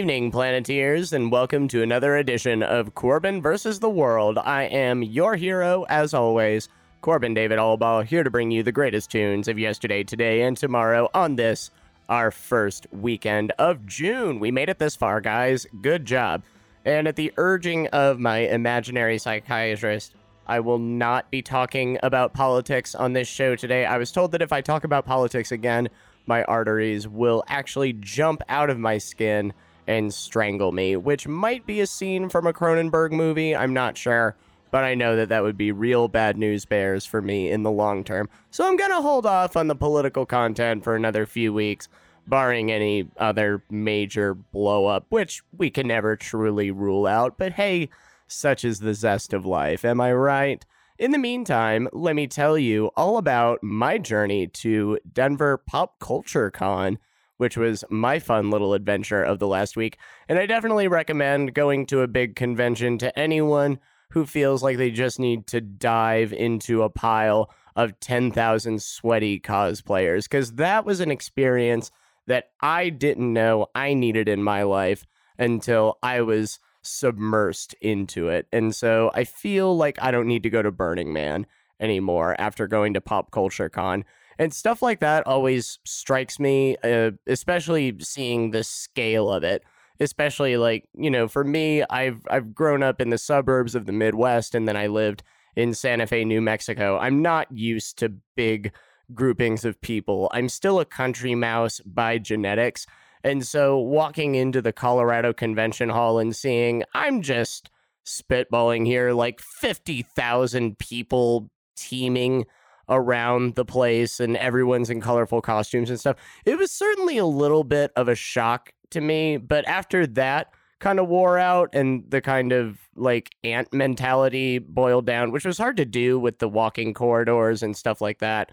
Evening, Planeteers, and welcome to another edition of Corbin versus the World. I am your hero, as always, Corbin David Allball, here to bring you the greatest tunes of yesterday, today, and tomorrow on this, our first weekend of June. We made it this far, guys. Good job. And at the urging of my imaginary psychiatrist, I will not be talking about politics on this show today. I was told that if I talk about politics again, my arteries will actually jump out of my skin and strangle me, which might be a scene from a Cronenberg movie. I'm not sure, but I know that that would be real bad news bears for me in the long term. So I'm going to hold off on the political content for another few weeks, barring any other major blow up, which we can never truly rule out. But hey, such is the zest of life, am I right? In the meantime, let me tell you all about my journey to Denver Pop Culture Con, which was my fun little adventure of the last week. And I definitely recommend going to a big convention to anyone who feels like they just need to dive into a pile of 10,000 sweaty cosplayers, because that was an experience that I didn't know I needed in my life until I was submersed into it. And so I feel like I don't need to go to Burning Man anymore after going to Pop Culture Con. And stuff like that always strikes me, uh, especially seeing the scale of it. Especially like, you know, for me, I've I've grown up in the suburbs of the Midwest and then I lived in Santa Fe, New Mexico. I'm not used to big groupings of people. I'm still a country mouse by genetics. And so walking into the Colorado Convention Hall and seeing, I'm just spitballing here, like 50,000 people teaming around the place and everyone's in colorful costumes and stuff. It was certainly a little bit of a shock to me. But after that kind of wore out and the kind of like ant mentality boiled down, which was hard to do with the walking corridors and stuff like that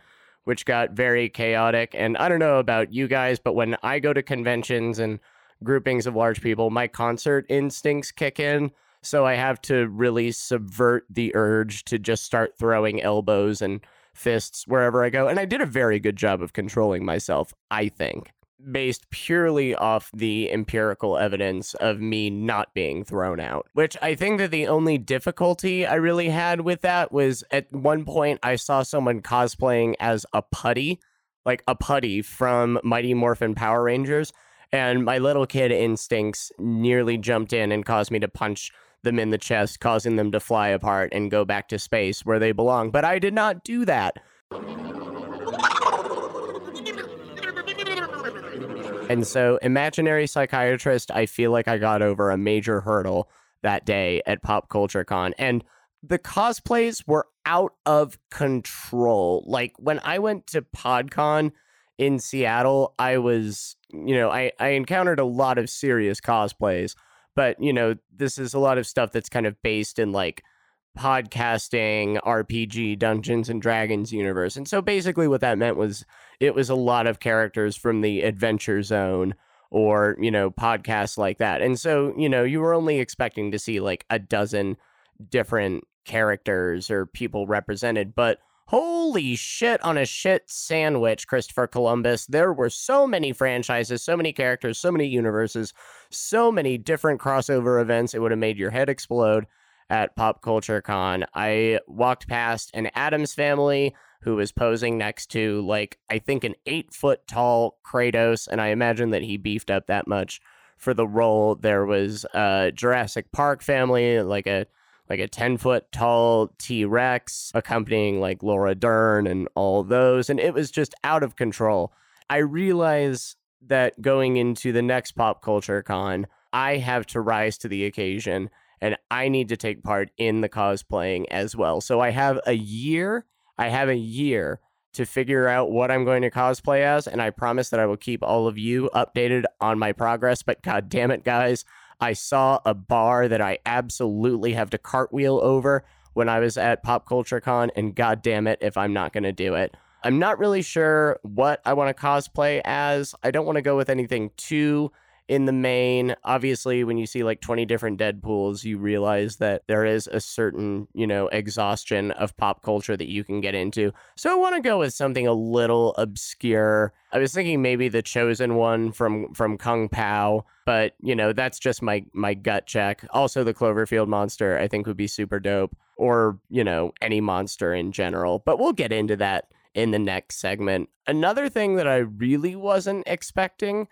which got very chaotic. And I don't know about you guys, but when I go to conventions and groupings of large people, my concert instincts kick in. So I have to really subvert the urge to just start throwing elbows and fists wherever I go. And I did a very good job of controlling myself, I think based purely off the empirical evidence of me not being thrown out. Which I think that the only difficulty I really had with that was at one point I saw someone cosplaying as a putty, like a putty from Mighty Morphin Power Rangers. And my little kid instincts nearly jumped in and caused me to punch them in the chest, causing them to fly apart and go back to space where they belong. But I did not do that. And so, imaginary psychiatrist, I feel like I got over a major hurdle that day at Pop Culture Con. And the cosplays were out of control. Like when I went to PodCon in Seattle, I was, you know, I, I encountered a lot of serious cosplays, but, you know, this is a lot of stuff that's kind of based in like podcasting RPG Dungeons and Dragons universe. And so basically what that meant was it was a lot of characters from the Adventure Zone or, you know, podcasts like that. And so, you know, you were only expecting to see like a dozen different characters or people represented, but holy shit on a shit sandwich, Christopher Columbus. There were so many franchises, so many characters, so many universes, so many different crossover events. It would have made your head explode at Pop Culture Con, I walked past an Addams family who was posing next to, like, I think an eight foot tall Kratos, and I imagine that he beefed up that much for the role. There was a Jurassic Park family, like a like a 10 foot tall T Rex accompanying like Laura Dern and all those. And it was just out of control. I realize that going into the next pop culture con, I have to rise to the occasion and I need to take part in the cosplaying as well. So I have a year. I have a year to figure out what I'm going to cosplay as, and I promise that I will keep all of you updated on my progress. But god damn it, guys, I saw a bar that I absolutely have to cartwheel over when I was at Pop Culture Con, and god damn it if I'm not going to do it. I'm not really sure what I want to cosplay as. I don't want to go with anything too in the main. Obviously, when you see like 20 different Deadpools, you realize that there is a certain, you know, exhaustion of pop culture that you can get into. So I want to go with something a little obscure. I was thinking maybe the chosen one from from Kung Pow, but you know, that's just my my gut check. Also the Cloverfield monster I think would be super dope or, you know, any monster in general. But we'll get into that in the next segment. Another thing that I really wasn't expecting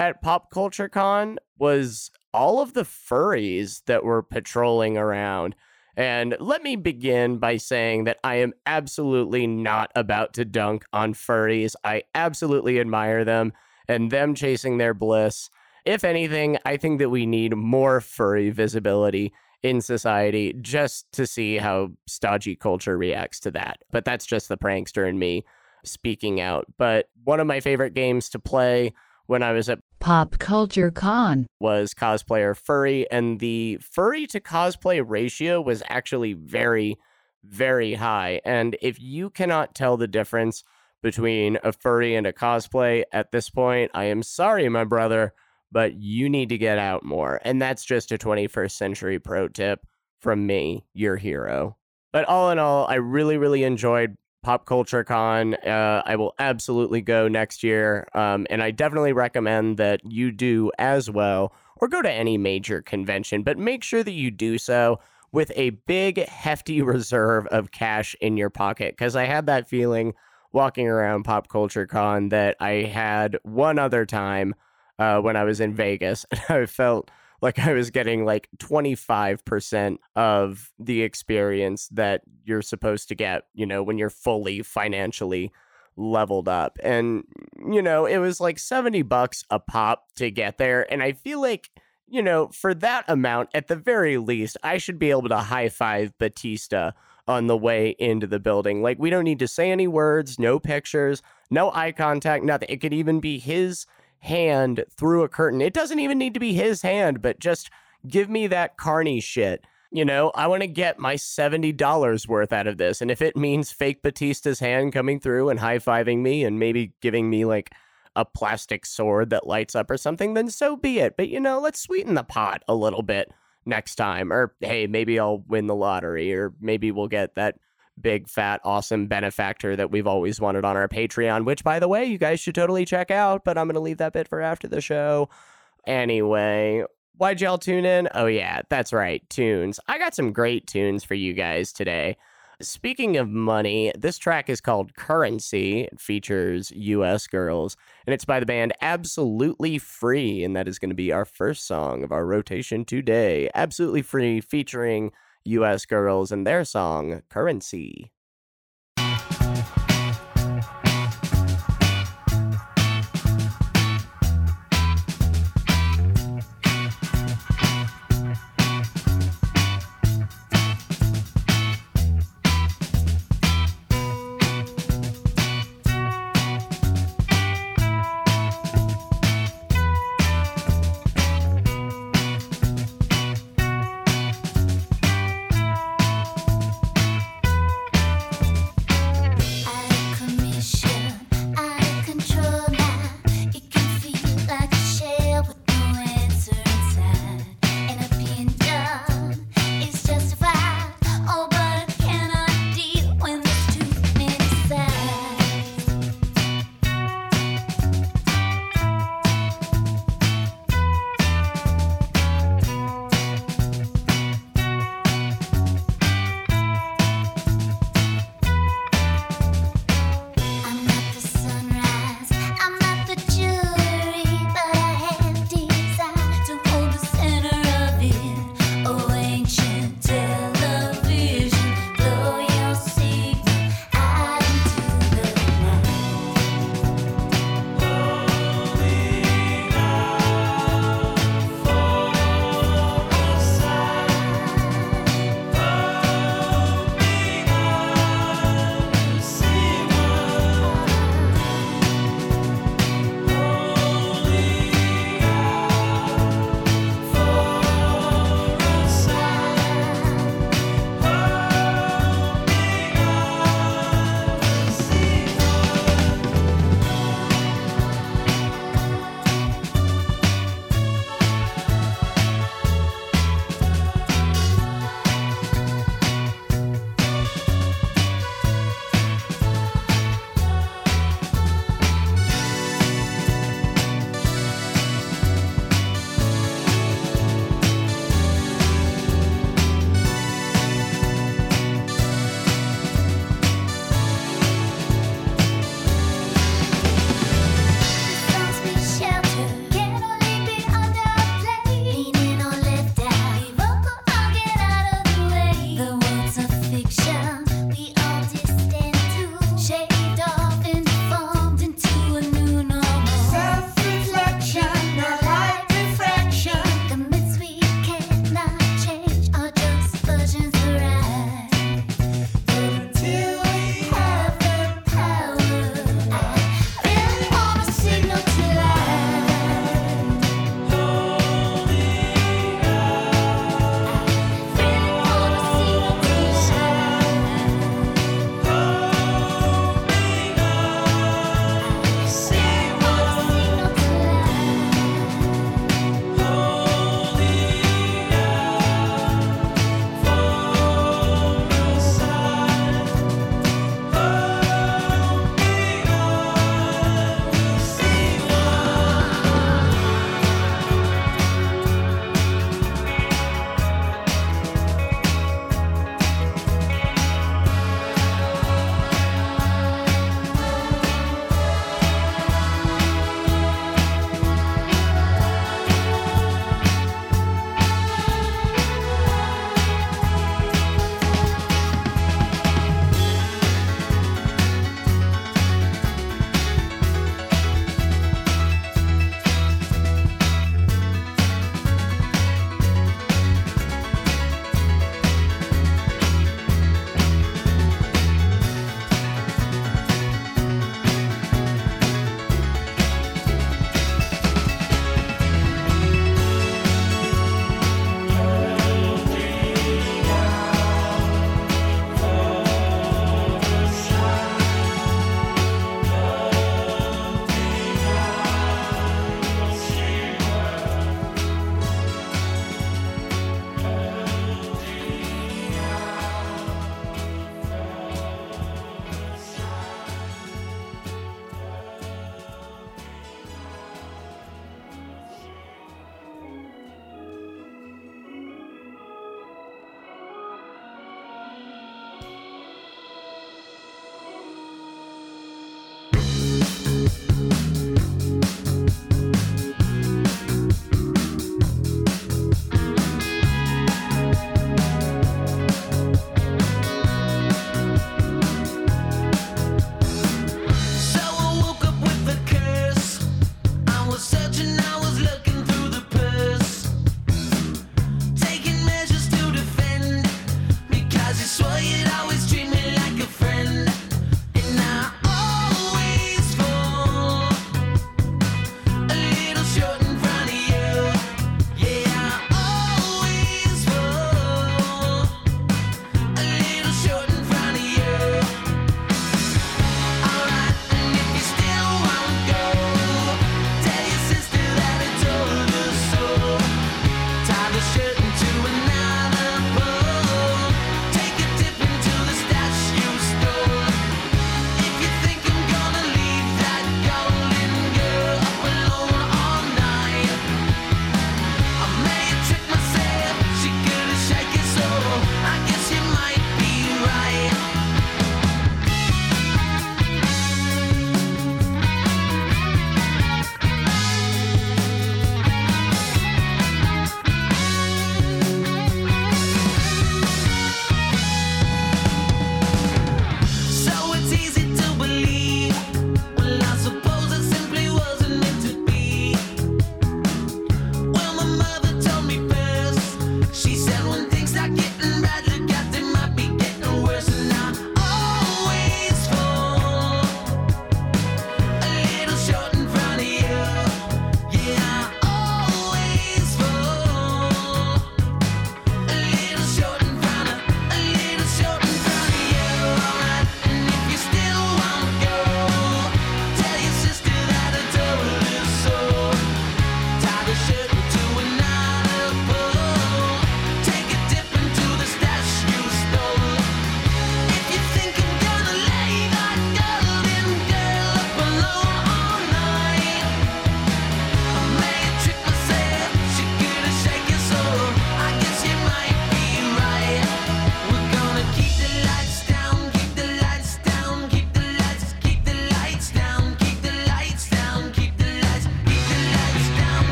at Pop Culture Con was all of the furries that were patrolling around. And let me begin by saying that I am absolutely not about to dunk on furries. I absolutely admire them and them chasing their bliss. If anything, I think that we need more furry visibility in society just to see how stodgy culture reacts to that. But that's just the prankster in me speaking out. But one of my favorite games to play when I was at Pop Culture Con was cosplayer furry, and the furry to cosplay ratio was actually very, very high. And if you cannot tell the difference between a furry and a cosplay at this point, I am sorry, my brother, but you need to get out more. And that's just a 21st century pro tip from me, your hero. But all in all, I really, really enjoyed Pop Culture Con. Uh, I will absolutely go next year. Um, and I definitely recommend that you do as well, or go to any major convention, but make sure that you do so with a big, hefty reserve of cash in your pocket. Because I had that feeling walking around Pop Culture Con that I had one other time uh, when I was in Vegas. And I felt like I was getting like 25% of the experience that you're supposed to get, you know, when you're fully financially leveled up. And, you know, it was like 70 bucks a pop to get there. And I feel like, you know, for that amount, at the very least, I should be able to high five Batista on the way into the building. Like, we don't need to say any words, no pictures, no eye contact, nothing. It could even be his hand through a curtain. It doesn't even need to be his hand, but just give me that carny shit. You know, I want to get my $70 worth out of this. And if it means fake Batista's hand coming through and high fiving me and maybe giving me like a plastic sword that lights up or something, then so be it. But, you know, let's sweeten the pot a little bit next time. Or, hey, maybe I'll win the lottery or maybe we'll get that big, fat, awesome benefactor that we've always wanted on our Patreon, which, by the way, you guys should totally check out, but I'm going to leave that bit for after the show. Anyway, why'd y'all tune in? Oh, yeah, that's right, tunes. I got some great tunes for you guys today. Speaking of money, this track is called Currency. It features US Girls, and it's by the band Absolutely Free, and that is going to be our first song of our rotation today. Absolutely Free featuring US Girls and their song Currency.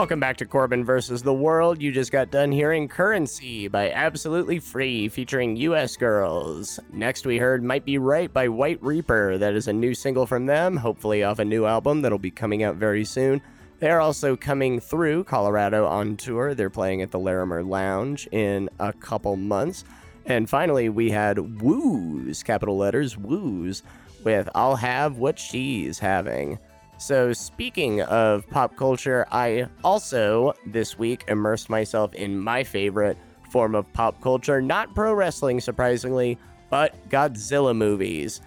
Welcome back to Corbin versus the World. You just got done hearing Currency by Absolutely Free featuring US Girls. Next, we heard Might Be Right by White Reaper. That is a new single from them, hopefully off a new album that'll be coming out very soon. They're also coming through Colorado on tour. They're playing at the Larimer Lounge in a couple months. And finally, we had Woos, capital letters, Woos, with I'll Have What She's Having. So, speaking of pop culture, I also this week immersed myself in my favorite form of pop culture, not pro wrestling, surprisingly, but Godzilla movies.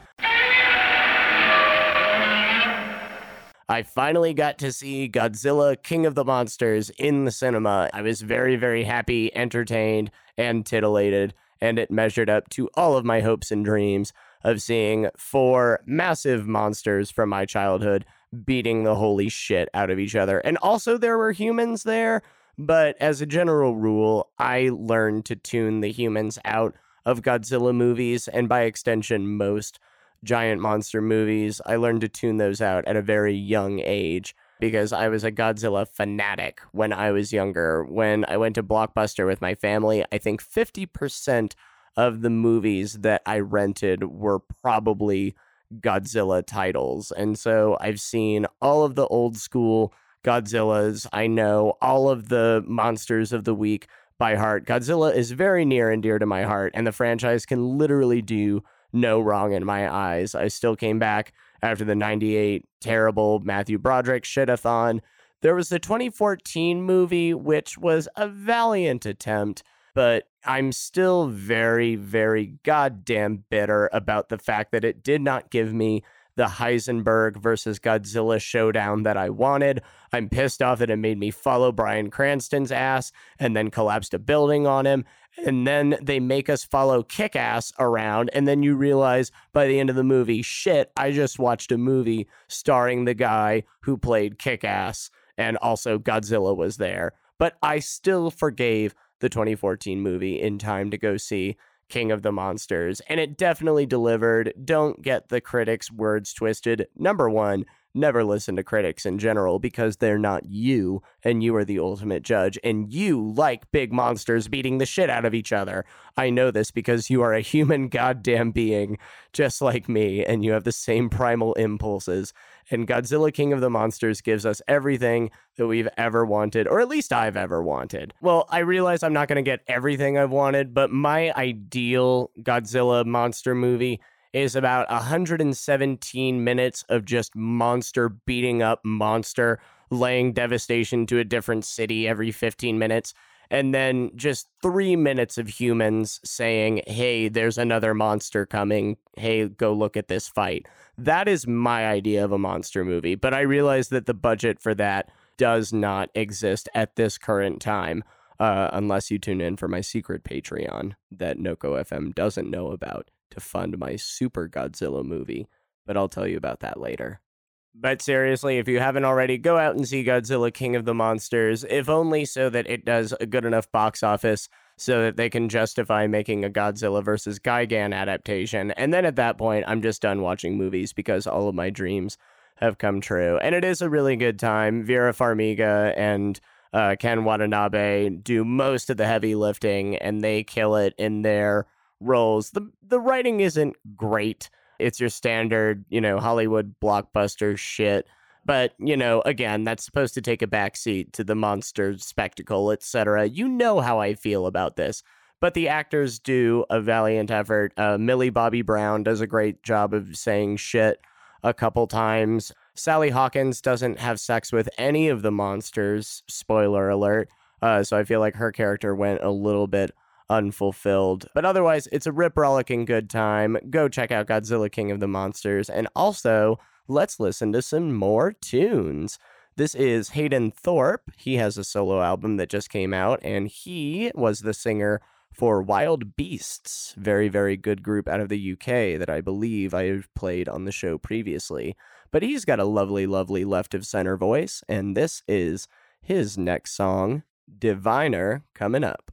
I finally got to see Godzilla King of the Monsters in the cinema. I was very, very happy, entertained, and titillated, and it measured up to all of my hopes and dreams of seeing four massive monsters from my childhood beating the holy shit out of each other. And also, there were humans there, but as a general rule, I learned to tune the humans out of Godzilla movies, and by extension, most giant monster movies. I learned to tune those out at a very young age because I was a Godzilla fanatic when I was younger. When I went to Blockbuster with my family, I think 50% of the movies that I rented were probably Godzilla titles. And so I've seen all of the old school Godzillas. I know all of the monsters of the week by heart. Godzilla is very near and dear to my heart, and the franchise can literally do no wrong in my eyes. I still came back after the 98 terrible Matthew Broderick shitathon. There was the 2014 movie, which was a valiant attempt, but I'm still very, very goddamn bitter about the fact that it did not give me the Heisenberg versus Godzilla showdown that I wanted. I'm pissed off that it made me follow Bryan Cranston's ass and then collapsed a building on him. And then they make us follow Kick Ass around. And then you realize by the end of the movie, shit, I just watched a movie starring the guy who played Kick Ass. And also Godzilla was there. But I still forgave the 2014 movie in time to go see King of the Monsters, and it definitely delivered. Don't get the critics' words twisted. Number one, never listen to critics in general because they're not you, and you are the ultimate judge, and you like big monsters beating the shit out of each other. I know this because you are a human goddamn being just like me, and you have the same primal impulses. And Godzilla King of the Monsters gives us everything that we've ever wanted, or at least I've ever wanted. Well, I realize I'm not going to get everything I've wanted, but my ideal Godzilla monster movie is about 117 minutes of just monster beating up monster, laying devastation to a different city every 15 minutes. And then just three minutes of humans saying, Hey, there's another monster coming. Hey, go look at this fight. That is my idea of a monster movie. But I realize that the budget for that does not exist at this current time, uh, unless you tune in for my secret Patreon that Noco FM doesn't know about to fund my Super Godzilla movie. But I'll tell you about that later. But seriously, if you haven't already, go out and see Godzilla King of the Monsters, if only so that it does a good enough box office so that they can justify making a Godzilla versus Gigan adaptation. And then at that point, I'm just done watching movies because all of my dreams have come true. And it is a really good time. Vera Farmiga and uh, Ken Watanabe do most of the heavy lifting, and they kill it in their roles. the The writing isn't great. It's your standard, you know, Hollywood blockbuster shit. But, you know, again, that's supposed to take a backseat to the monster spectacle, etc. You know how I feel about this. But the actors do a valiant effort. Uh, Millie Bobby Brown does a great job of saying shit a couple times. Sally Hawkins doesn't have sex with any of the monsters. Spoiler alert. Uh, so I feel like her character went a little bit unfulfilled. But otherwise, it's a rip rollicking good time. Go check out Godzilla King of the Monsters. And also, let's listen to some more tunes. This is Hayden Thorpe. He has a solo album that just came out, and he was the singer for Wild Beasts, very, very good group out of the UK that I believe I have played on the show previously. But he's got a lovely, lovely left of center voice, and this is his next song, Diviner, coming up.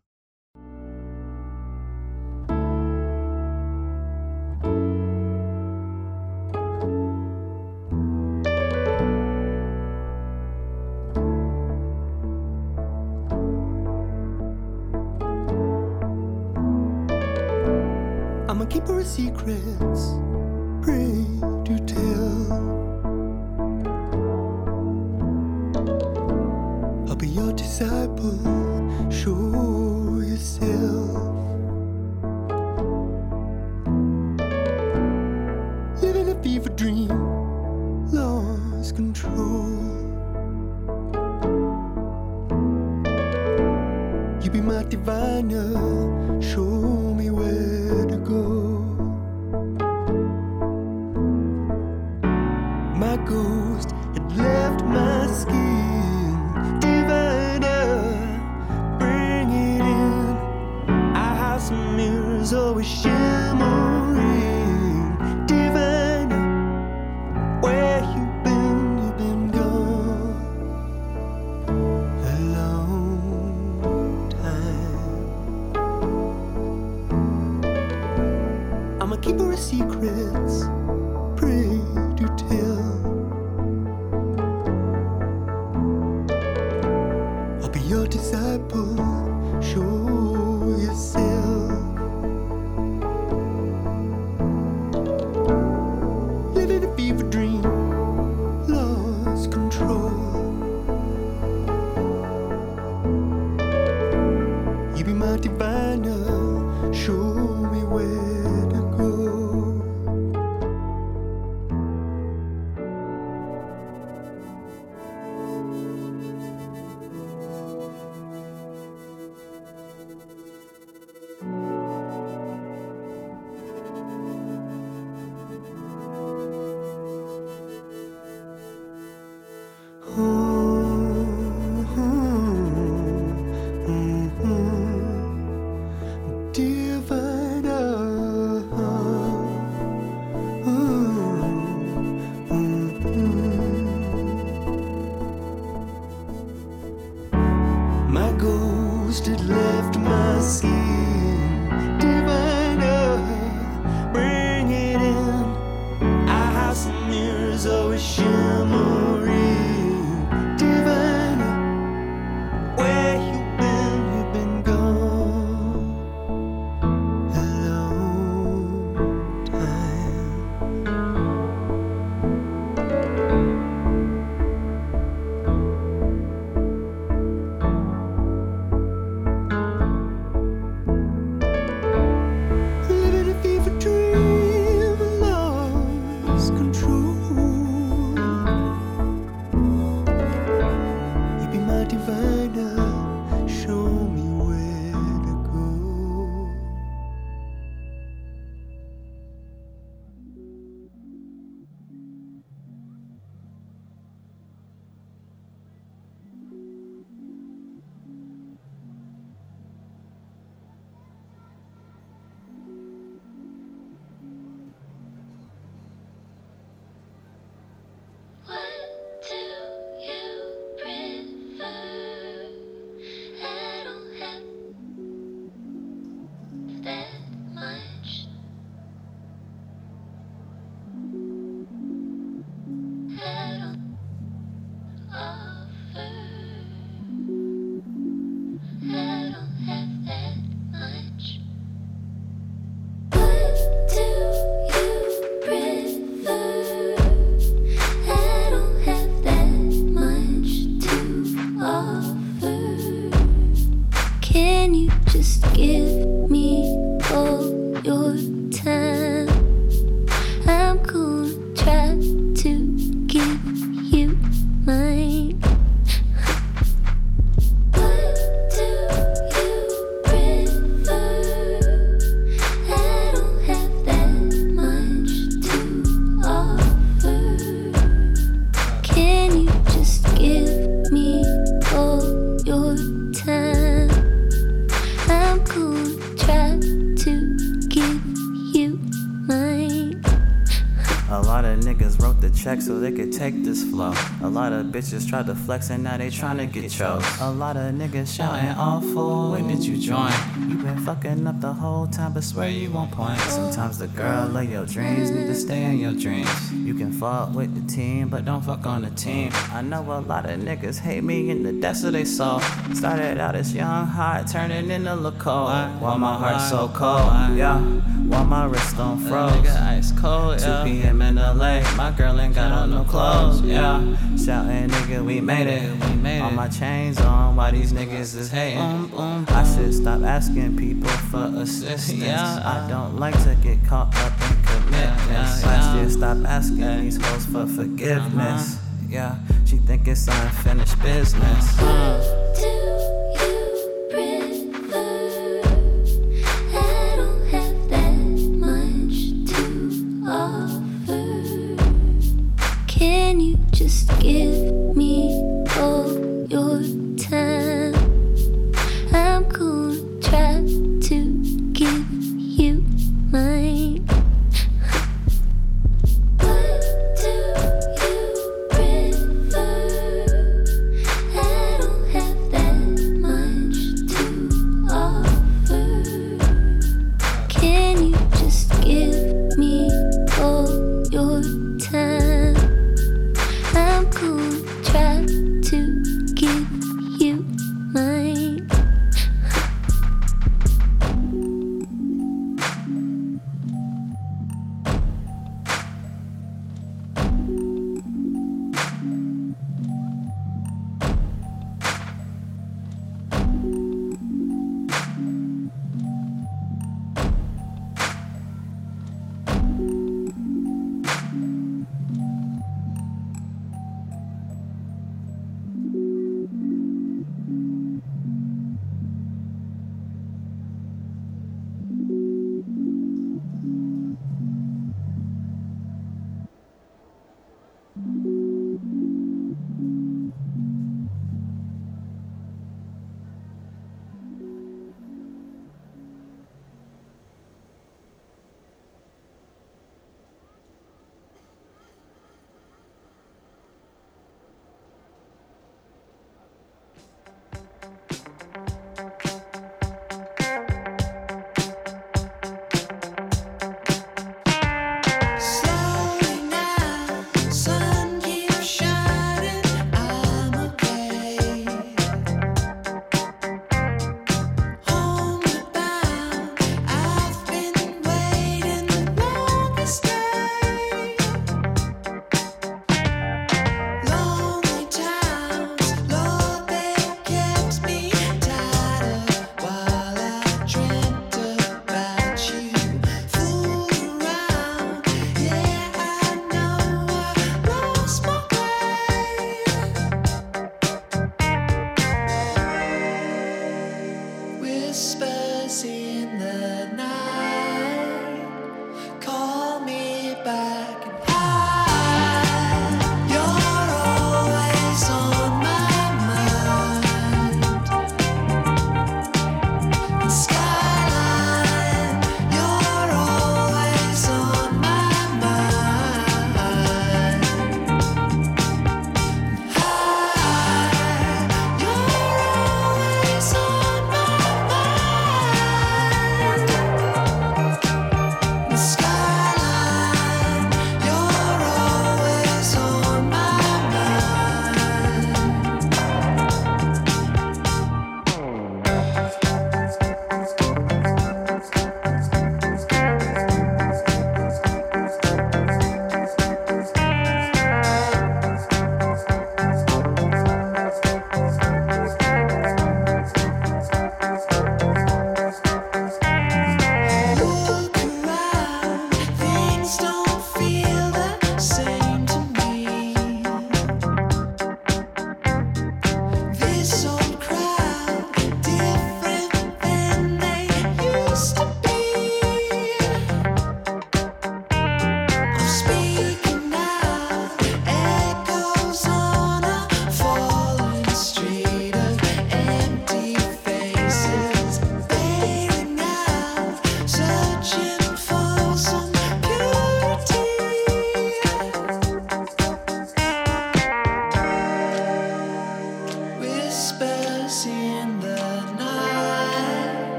Bitches tried to flex and now they tryna get chose. A lot of niggas shouting awful. When did you join? You been fucking up the whole time, but swear you won't point. Sometimes the girl of your dreams need to stay in your dreams. You can fuck with the team, but don't fuck on the team. I know a lot of niggas hate me in the depths of they soul. Started out as young, hot, turning into look cold. While my heart's so cold, yeah. While my wrist on froze. ice cold, 2 p.m. in LA, my girl ain't got on no clothes, yeah. Shouting, nigga, we made it. We made All my chains on, why these niggas is hating? I should stop asking people for assistance. I don't like to get caught up in commitments. I should stop asking these hoes for uh-huh. forgiveness. Yeah, she think it's unfinished business. Uh-huh.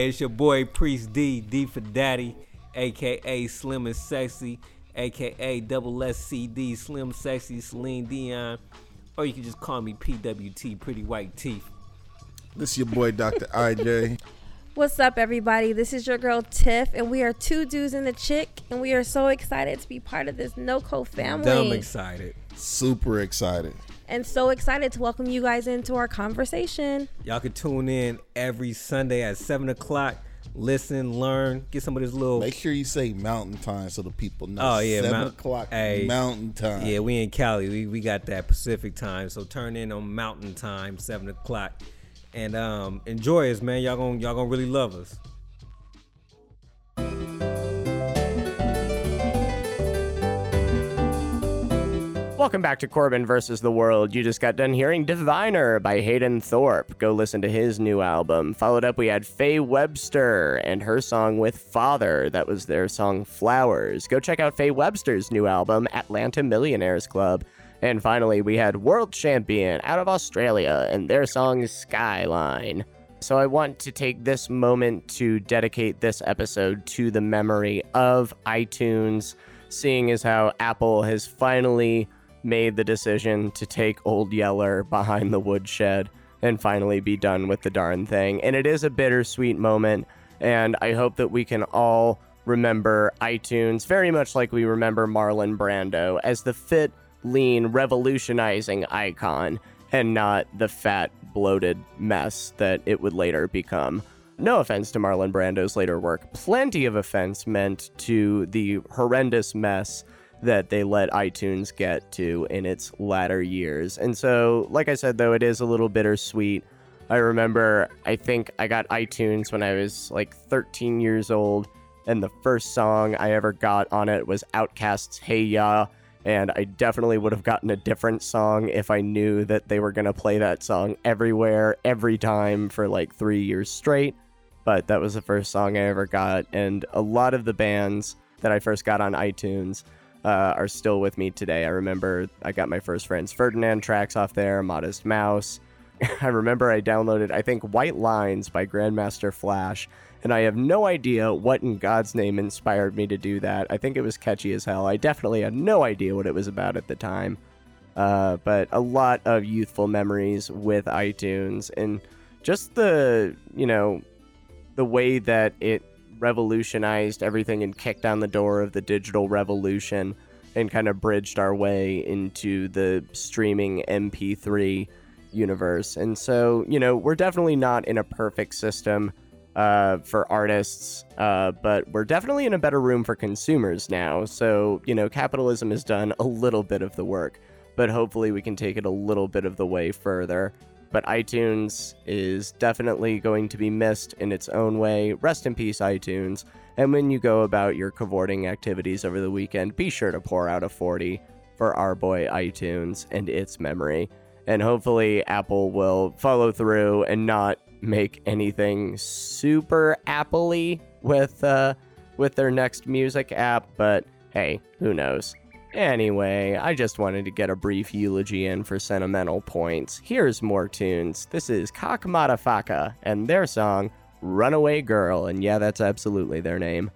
Hey, it's your boy Priest D, D for Daddy, aka Slim and Sexy, aka Double SCD, Slim Sexy, Celine Dion, or you can just call me PWT, Pretty White Teeth. This is your boy Dr. IJ. What's up, everybody? This is your girl Tiff, and we are two dudes and a chick, and we are so excited to be part of this NoCo family. Dumb excited. Super excited. And so excited to welcome you guys into our conversation. Y'all can tune in every Sunday at 7 o'clock. Listen, learn, get some of this little. Make sure you say mountain time so the people know. Oh yeah, seven Mount- o'clock Hey, mountain time. Yeah, we in Cali. We, we got that Pacific time. So turn in on Mountain time, seven o'clock, and um enjoy us, man. Y'all gonna y'all gonna really love us. Welcome back to Corbin versus the World. You just got done hearing Diviner by Hayden Thorpe. Go listen to his new album. Followed up, we had Faye Webster and her song with Father. That was their song Flowers. Go check out Faye Webster's new album, Atlanta Millionaires Club. And finally, we had World Champion out of Australia and their song Skyline. So I want to take this moment to dedicate this episode to the memory of iTunes, seeing as how Apple has finally made the decision to take Old Yeller behind the woodshed and finally be done with the darn thing. And it is a bittersweet moment, and I hope that we can all remember iTunes very much like we remember Marlon Brando as the fit, lean, revolutionizing icon and not the fat, bloated mess that it would later become. No offense to Marlon Brando's later work, plenty of offense meant to the horrendous mess that they let iTunes get to in its latter years. And so, like I said, though, it is a little bittersweet. I remember, I think I got iTunes when I was like 13 years old, and the first song I ever got on it was Outkast's Hey Ya. And I definitely would have gotten a different song if I knew that they were going to play that song everywhere, every time for like three years straight. But that was the first song I ever got. And a lot of the bands that I first got on iTunes uh, are still with me today. I remember I got my first Franz Ferdinand tracks off there, Modest Mouse. I remember I downloaded, I think, White Lines by Grandmaster Flash, and I have no idea what in God's name inspired me to do that. I think it was catchy as hell. I definitely had no idea what it was about at the time. Uh, but a lot of youthful memories with iTunes and just the, you know, the way that it revolutionized everything and kicked down the door of the digital revolution and kind of bridged our way into the streaming MP3 universe. And so, you know, we're definitely not in a perfect system uh, for artists, uh, but we're definitely in a better room for consumers now. So, you know, capitalism has done a little bit of the work, but hopefully we can take it a little bit of the way further. But iTunes is definitely going to be missed in its own way. Rest in peace, iTunes. And when you go about your cavorting activities over the weekend, be sure to pour out a 40 for our boy iTunes and its memory. And hopefully, Apple will follow through and not make anything super Apple-y with uh, with their next music app. But hey, who knows? Anyway, I just wanted to get a brief eulogy in for sentimental points. Here's more tunes. This is Kakkmaddafakka and their song Runaway Girl, and yeah, that's absolutely their name.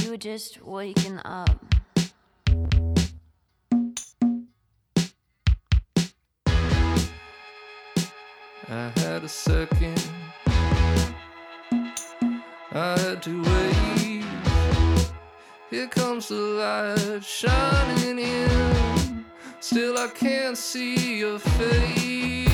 You were just waking up. I had a second. I had to wait. Here comes the light shining in. Still, I can't see your face.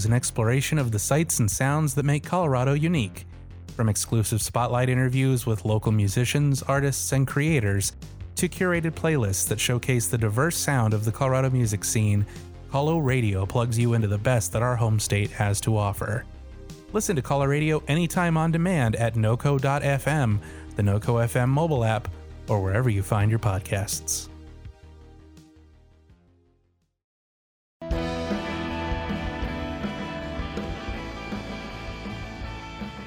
Is an exploration of the sights and sounds that make Colorado unique. From exclusive spotlight interviews with local musicians, artists, and creators, to curated playlists that showcase the diverse sound of the Colorado music scene, Colo Radio plugs you into the best that our home state has to offer. Listen to Colo Radio anytime on demand at noco.fm, the NoCo FM mobile app, or wherever you find your podcasts.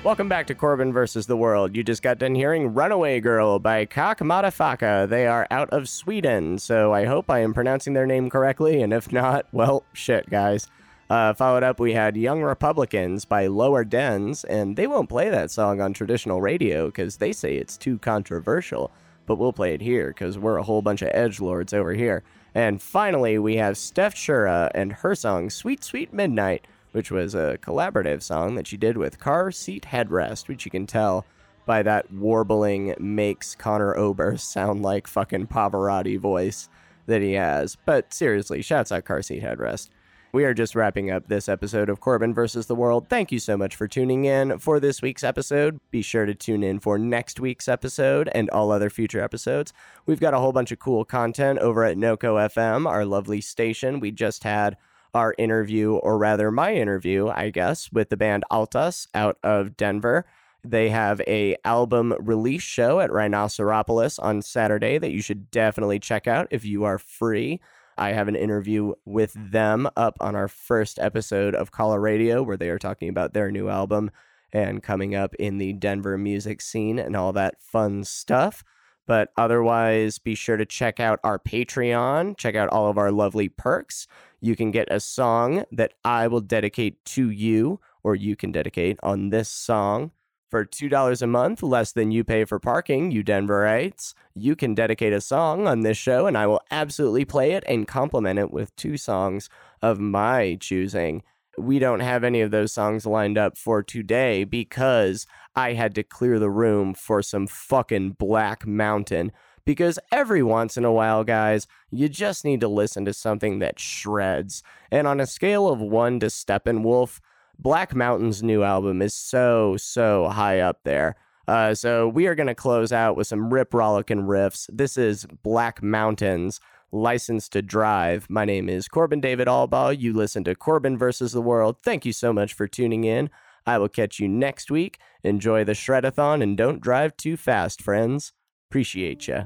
Welcome back to Corbin versus the World. You just got done hearing Runaway Girl by Kakkmaddafakka. They are out of Sweden, so I hope I am pronouncing their name correctly, and if not, well, shit, guys. Uh, followed up, we had Young Republicans by Lower Dens, and they won't play that song on traditional radio because they say it's too controversial, but we'll play it here because we're a whole bunch of edge lords over here. And finally, we have Stef Chura and her song Sweet Sweet Midnight which was a collaborative song that she did with Car Seat Headrest, which you can tell by that warbling makes Conor Oberst sound like fucking Pavarotti voice that he has. But seriously, shouts out Car Seat Headrest. We are just wrapping up this episode of Corbin versus the World. Thank you so much for tuning in for this week's episode. Be sure to tune in for next week's episode and all other future episodes. We've got a whole bunch of cool content over at NoCo FM, our lovely station. We just had our interview, or rather my interview, I guess, with the band Altas out of Denver. They have a album release show at Rhinoceropolis on Saturday that you should definitely check out if you are free. I have an interview with them up on our first episode of Colo Radio where they are talking about their new album and coming up in the Denver music scene and all that fun stuff. But otherwise, be sure to check out our Patreon, check out all of our lovely perks. You can get a song that I will dedicate to you, or you can dedicate on this song. For $2 a month, less than you pay for parking, you Denverites, you can dedicate a song on this show, and I will absolutely play it and complement it with two songs of my choosing. We don't have any of those songs lined up for today because I had to clear the room for some fucking Black Mountain. Because every once in a while, guys, you just need to listen to something that shreds. And on a scale of one to Steppenwolf, Black Mountain's new album is so, so high up there. Uh, so we are going to close out with some rip rollicking riffs. This is Black Mountains, License to Drive. My name is Corbin David Allbaugh. You listen to Corbin versus the World. Thank you so much for tuning in. I will catch you next week. Enjoy the shredathon and don't drive too fast, friends. Appreciate ya.